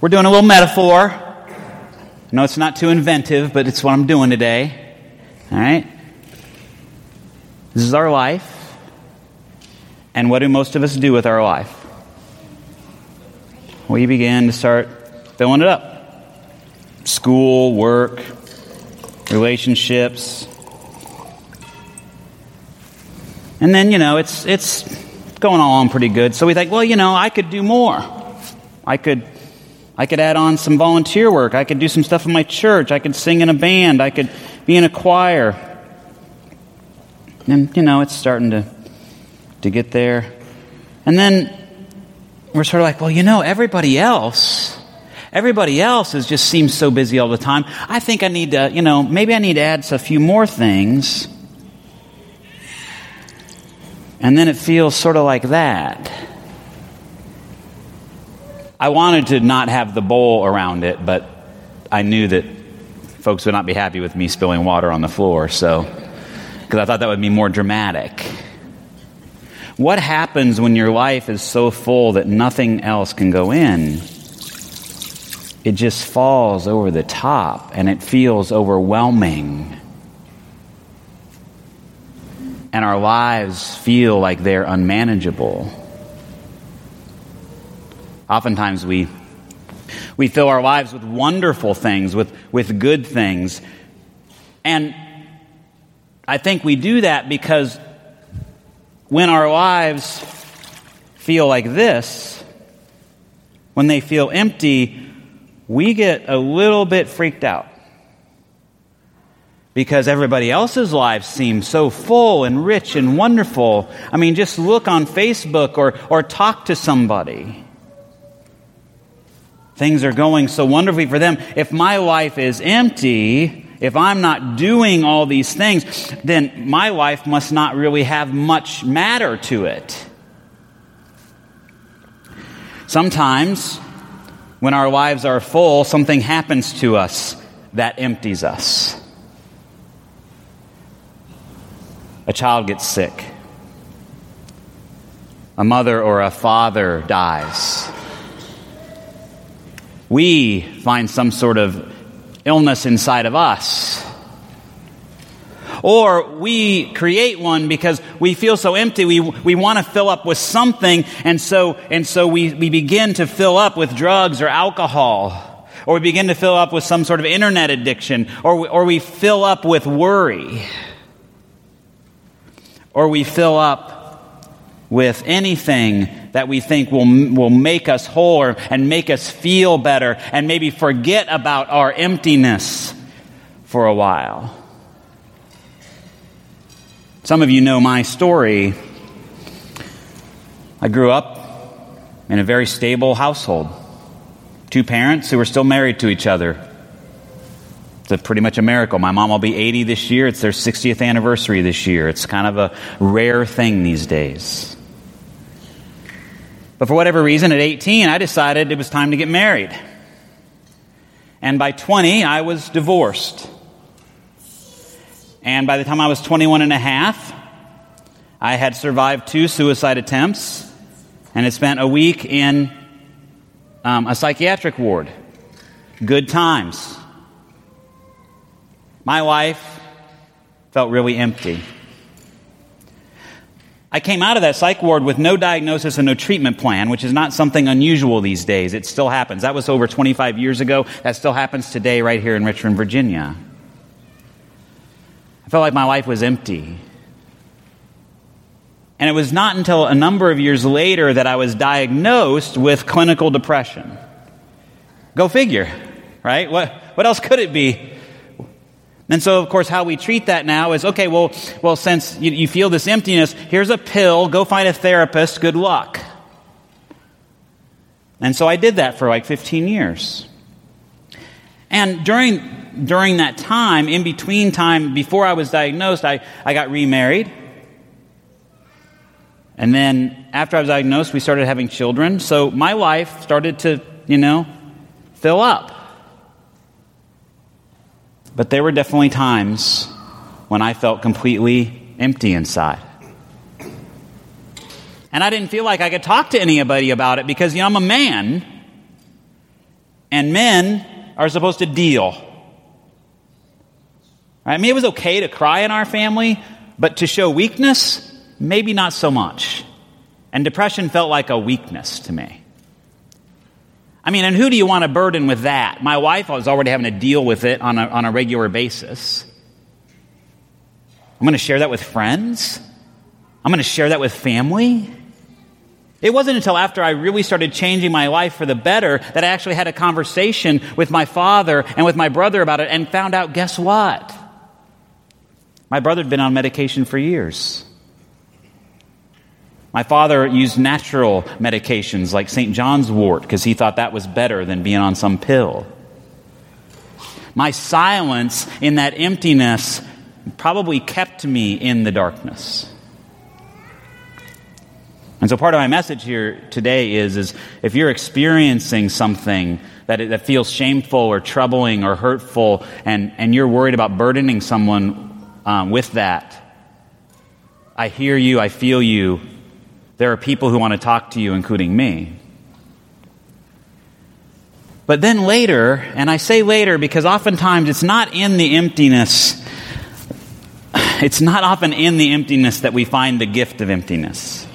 We're doing a little metaphor. Know it's not too inventive, but it's what I'm doing today. All right? This is our life. And what do most of us do with our life? We begin to start filling it up school, work, relationships. And then, you know, it's, it's going along pretty good. So we think, well, you know, I could do more. I could I could add on some volunteer work. I could do some stuff in my church. I could sing in a band. I could be in a choir. And, you know, it's starting to, to get there. And then we're sort of like, well, you know, everybody else, everybody else is just seems so busy all the time. I think I need to, you know, maybe I need to add a few more things. And then it feels sort of like that. I wanted to not have the bowl around it, but I knew that folks would not be happy with me spilling water on the floor, so, because I thought that would be more dramatic. What happens when your life is so full that nothing else can go in? It just falls over the top and it feels overwhelming. And our lives feel like they're unmanageable. Oftentimes we, we fill our lives with wonderful things, with, with good things. And I think we do that because when our lives feel like this, when they feel empty, we get a little bit freaked out. Because everybody else's lives seem so full and rich and wonderful. I mean, just look on Facebook or, or talk to somebody. Things are going so wonderfully for them. If my life is empty, if I'm not doing all these things, then my life must not really have much matter to it. Sometimes, when our lives are full, something happens to us that empties us. A child gets sick. A mother or a father dies we find some sort of illness inside of us. Or we create one because we feel so empty, we, we want to fill up with something, and so, and so we, we begin to fill up with drugs or alcohol. Or we begin to fill up with some sort of internet addiction, or we, or we fill up with worry. Or we fill up with anything that we think will, will make us whole and make us feel better and maybe forget about our emptiness for a while. Some of you know my story. I grew up in a very stable household. Two parents who were still married to each other. It's pretty much a miracle. My mom will be 80 this year. It's their 60th anniversary this year. It's kind of a rare thing these days. But for whatever reason, at 18, I decided it was time to get married. And by 20, I was divorced. And by the time I was 21 and a half, I had survived two suicide attempts and had spent a week in um, a psychiatric ward. Good times. My life felt really empty. I came out of that psych ward with no diagnosis and no treatment plan, which is not something unusual these days. It still happens. That was over 25 years ago. That still happens today right here in Richmond, Virginia. I felt like my life was empty. And it was not until a number of years later that I was diagnosed with clinical depression. Go figure, right? What, what else could it be? And so, of course, how we treat that now is okay, well, well since you, you feel this emptiness, here's a pill, go find a therapist, good luck. And so I did that for like 15 years. And during, during that time, in between time, before I was diagnosed, I, I got remarried. And then after I was diagnosed, we started having children. So my life started to, you know, fill up. But there were definitely times when I felt completely empty inside. And I didn't feel like I could talk to anybody about it because, you know, I'm a man. And men are supposed to deal. I mean, it was okay to cry in our family, but to show weakness, maybe not so much. And depression felt like a weakness to me. I mean, and who do you want to burden with that? My wife I was already having to deal with it on a, on a regular basis. I'm going to share that with friends. I'm going to share that with family. It wasn't until after I really started changing my life for the better that I actually had a conversation with my father and with my brother about it and found out guess what? My brother had been on medication for years. My father used natural medications like St. John's wort because he thought that was better than being on some pill. My silence in that emptiness probably kept me in the darkness. And so part of my message here today is, is if you're experiencing something that, that feels shameful or troubling or hurtful and, and you're worried about burdening someone um, with that, I hear you, I feel you. There are people who want to talk to you, including me. But then later, and I say later because oftentimes it's not in the emptiness, it's not often in the emptiness that we find the gift of emptiness.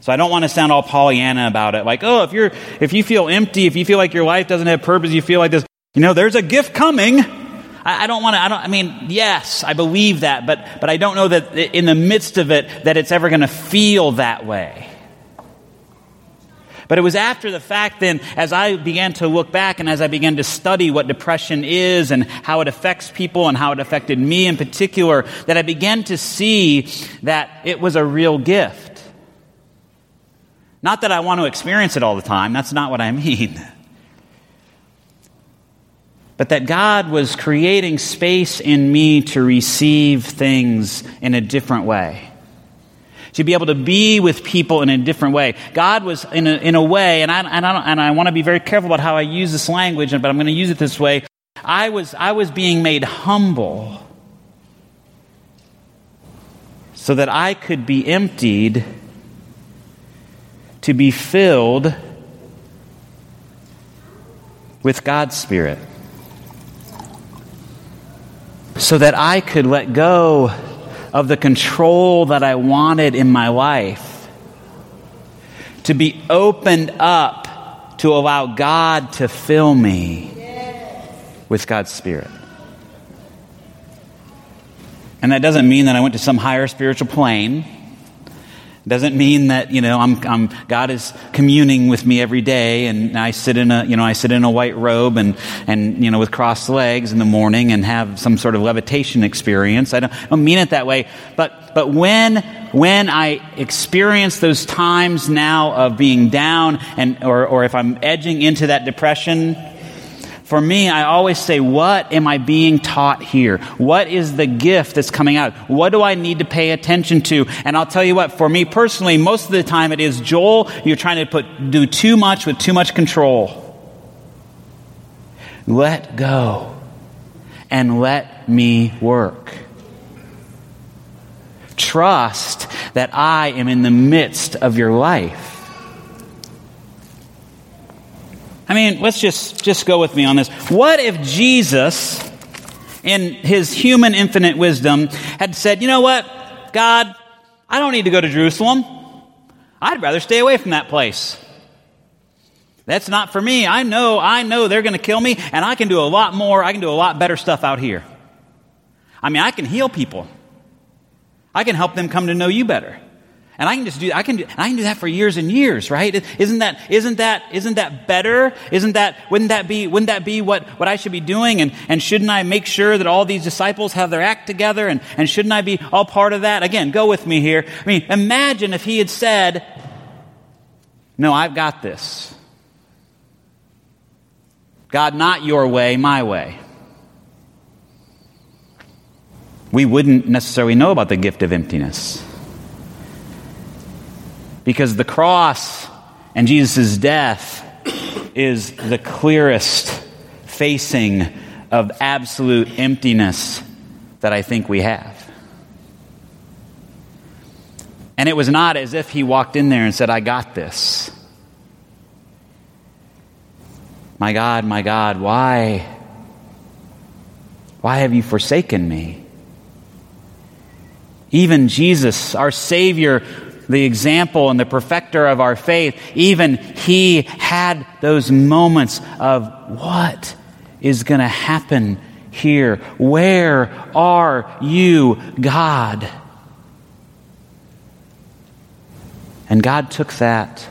So I don't want to sound all Pollyanna about it, like, oh, if you're if you feel empty, if you feel like your life doesn't have purpose, you feel like this, you know, there's a gift coming. I, I don't want to. I don't. I mean, yes, I believe that, but but I don't know that in the midst of it that it's ever going to feel that way. But it was after the fact, then, as I began to look back and as I began to study what depression is and how it affects people and how it affected me in particular, that I began to see that it was a real gift. Not that I want to experience it all the time, that's not what I mean. But that God was creating space in me to receive things in a different way. To be able to be with people in a different way. God was in a, in a way, and I, and, I and I want to be very careful about how I use this language, but I'm going to use it this way. I was, I was being made humble so that I could be emptied to be filled with God's Spirit so that I could let go of the control that I wanted in my life, to be opened up to allow God to fill me with God's Spirit. And that doesn't mean that I went to some higher spiritual plane. Doesn't mean that, you know, I'm, I'm, God is communing with me every day and I sit in a, you know, I sit in a white robe and, and, you know, with crossed legs in the morning and have some sort of levitation experience. I don't, I don't mean it that way. But, but when, when I experience those times now of being down and, or, or if I'm edging into that depression, for me, I always say, what am I being taught here? What is the gift that's coming out? What do I need to pay attention to? And I'll tell you what, for me personally, most of the time it is, Joel, you're trying to put, do too much with too much control. Let go and let me work. Trust that I am in the midst of your life. I mean, let's just, just go with me on this. What if Jesus, in his human infinite wisdom, had said, you know what, God, I don't need to go to Jerusalem. I'd rather stay away from that place. That's not for me. I know, I know they're going to kill me, and I can do a lot more. I can do a lot better stuff out here. I mean, I can heal people. I can help them come to know you better. And I can just do, I can do, I can do that for years and years, right? Isn't that, isn't that, isn't that better? Isn't that, wouldn't that be, wouldn't that be what, what I should be doing? And, and shouldn't I make sure that all these disciples have their act together? And, and shouldn't I be all part of that? Again, go with me here. I mean, imagine if he had said, no, I've got this. God, not your way, my way. We wouldn't necessarily know about the gift of emptiness. Because the cross and Jesus' death is the clearest facing of absolute emptiness that I think we have. And it was not as if he walked in there and said, I got this. My God, my God, why? Why have you forsaken me? Even Jesus, our Savior, the example and the perfecter of our faith, even he had those moments of what is going to happen here? Where are you, God? And God took that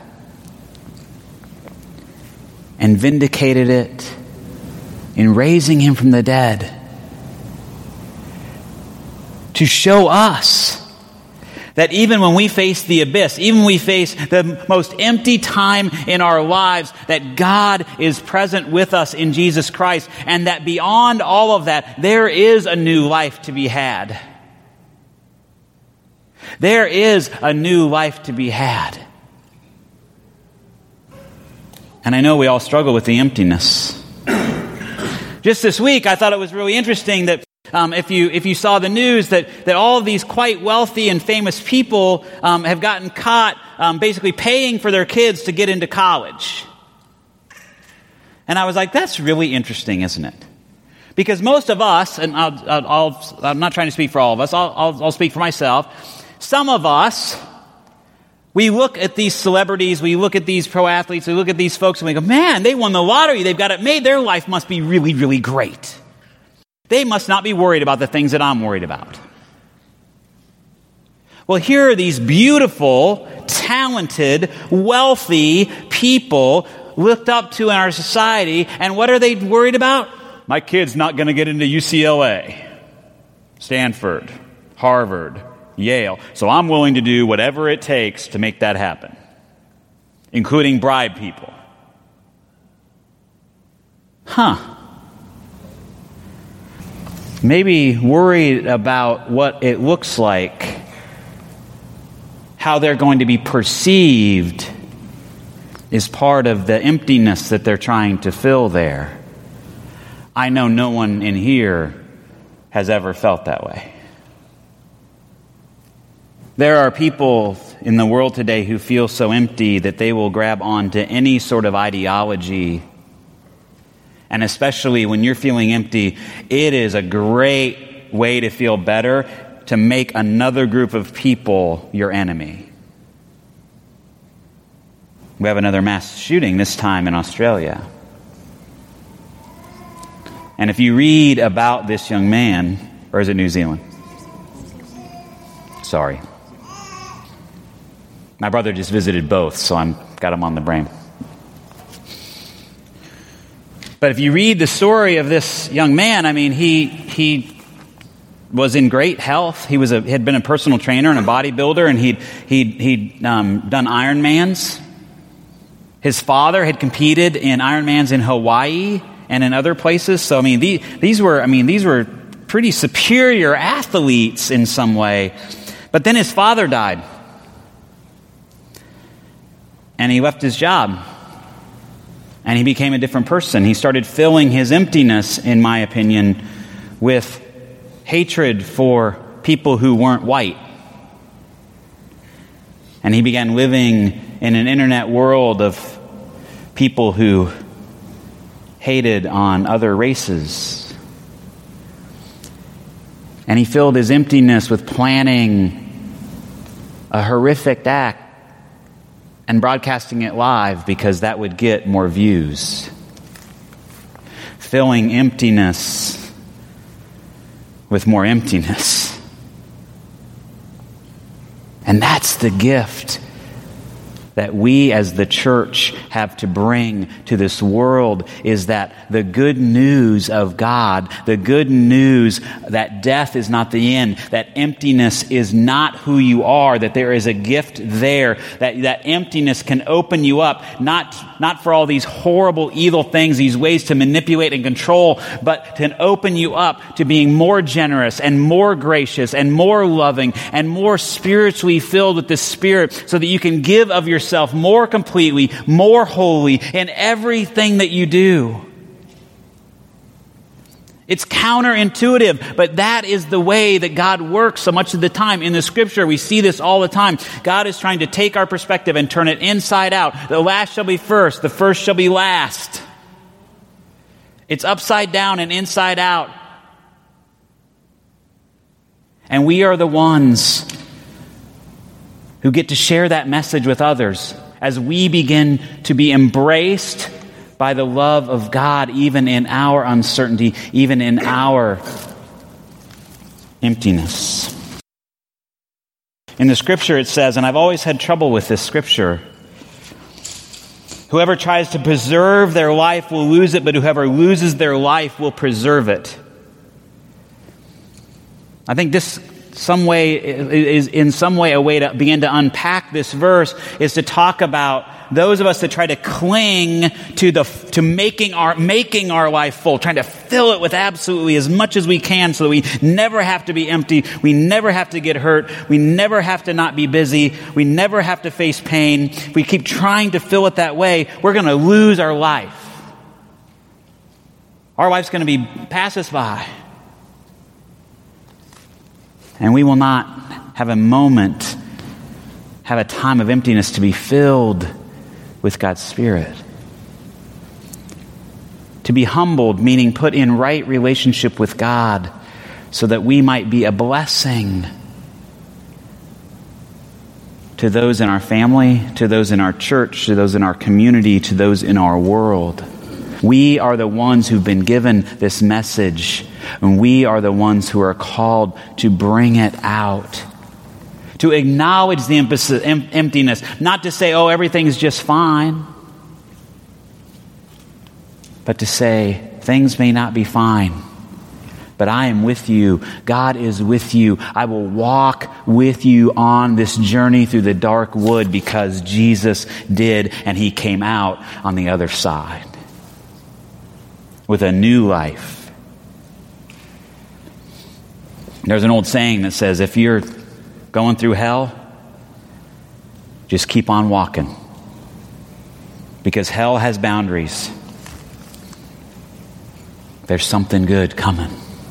and vindicated it in raising him from the dead to show us that even when we face the abyss, even when we face the most empty time in our lives, that God is present with us in Jesus Christ, and that beyond all of that, there is a new life to be had. There is a new life to be had. And I know we all struggle with the emptiness. Just this week, I thought it was really interesting that um, if, you, if you saw the news that, that all of these quite wealthy and famous people um, have gotten caught um, basically paying for their kids to get into college. And I was like, that's really interesting, isn't it? Because most of us, and i am not trying to speak for all of us, I'll, I'll, I'll speak for myself. Some of us, we look at these celebrities, we look at these pro athletes, we look at these folks, and we go, man, they won the lottery, they've got it made, their life must be really, really great. They must not be worried about the things that I'm worried about. Well, here are these beautiful, talented, wealthy people looked up to in our society, and what are they worried about? My kid's not going to get into UCLA, Stanford, Harvard, Yale. So I'm willing to do whatever it takes to make that happen, including bribe people. Huh maybe worried about what it looks like, how they're going to be perceived, is part of the emptiness that they're trying to fill there. I know no one in here has ever felt that way. There are people in the world today who feel so empty that they will grab onto any sort of ideology and especially when you're feeling empty, it is a great way to feel better to make another group of people your enemy. We have another mass shooting, this time in Australia. And if you read about this young man, or is it New Zealand? Sorry. My brother just visited both, so I'm got him on the brain. But if you read the story of this young man, I mean, he, he was in great health. He was a, had been a personal trainer and a bodybuilder, and he'd, he'd, he'd um, done Ironmans. His father had competed in Ironmans in Hawaii and in other places. So, I mean, the, these were, I mean, these were pretty superior athletes in some way. But then his father died. And he left his job and he became a different person. He started filling his emptiness, in my opinion, with hatred for people who weren't white. And he began living in an internet world of people who hated on other races. And he filled his emptiness with planning a horrific act and broadcasting it live because that would get more views. Filling emptiness with more emptiness. And that's the gift that we as the church have to bring to this world is that the good news of God, the good news that death is not the end, that emptiness is not who you are, that there is a gift there, that, that emptiness can open you up, not, not for all these horrible, evil things, these ways to manipulate and control, but can open you up to being more generous and more gracious and more loving and more spiritually filled with the Spirit so that you can give of your yourself more completely, more wholly in everything that you do. It's counterintuitive, but that is the way that God works so much of the time. In the scripture, we see this all the time. God is trying to take our perspective and turn it inside out. The last shall be first, the first shall be last. It's upside down and inside out. And we are the ones who get to share that message with others as we begin to be embraced by the love of God, even in our uncertainty, even in our emptiness. In the scripture, it says, and I've always had trouble with this scripture whoever tries to preserve their life will lose it, but whoever loses their life will preserve it. I think this some way is in some way a way to begin to unpack this verse is to talk about those of us that try to cling to the to making our making our life full trying to fill it with absolutely as much as we can so that we never have to be empty we never have to get hurt we never have to not be busy we never have to face pain. We keep trying to fill it that way we're going to lose our life. Our life's going to be pass us by and we will not have a moment, have a time of emptiness to be filled with God's Spirit. To be humbled, meaning put in right relationship with God, so that we might be a blessing to those in our family, to those in our church, to those in our community, to those in our world. We are the ones who've been given this message, and we are the ones who are called to bring it out. To acknowledge the emptiness, not to say, oh, everything's just fine, but to say, things may not be fine but I am with you. God is with you. I will walk with you on this journey through the dark wood because Jesus did, and He came out on the other side with a new life. There's an old saying that says if you're going through hell, just keep on walking. Because hell has boundaries. There's something good coming.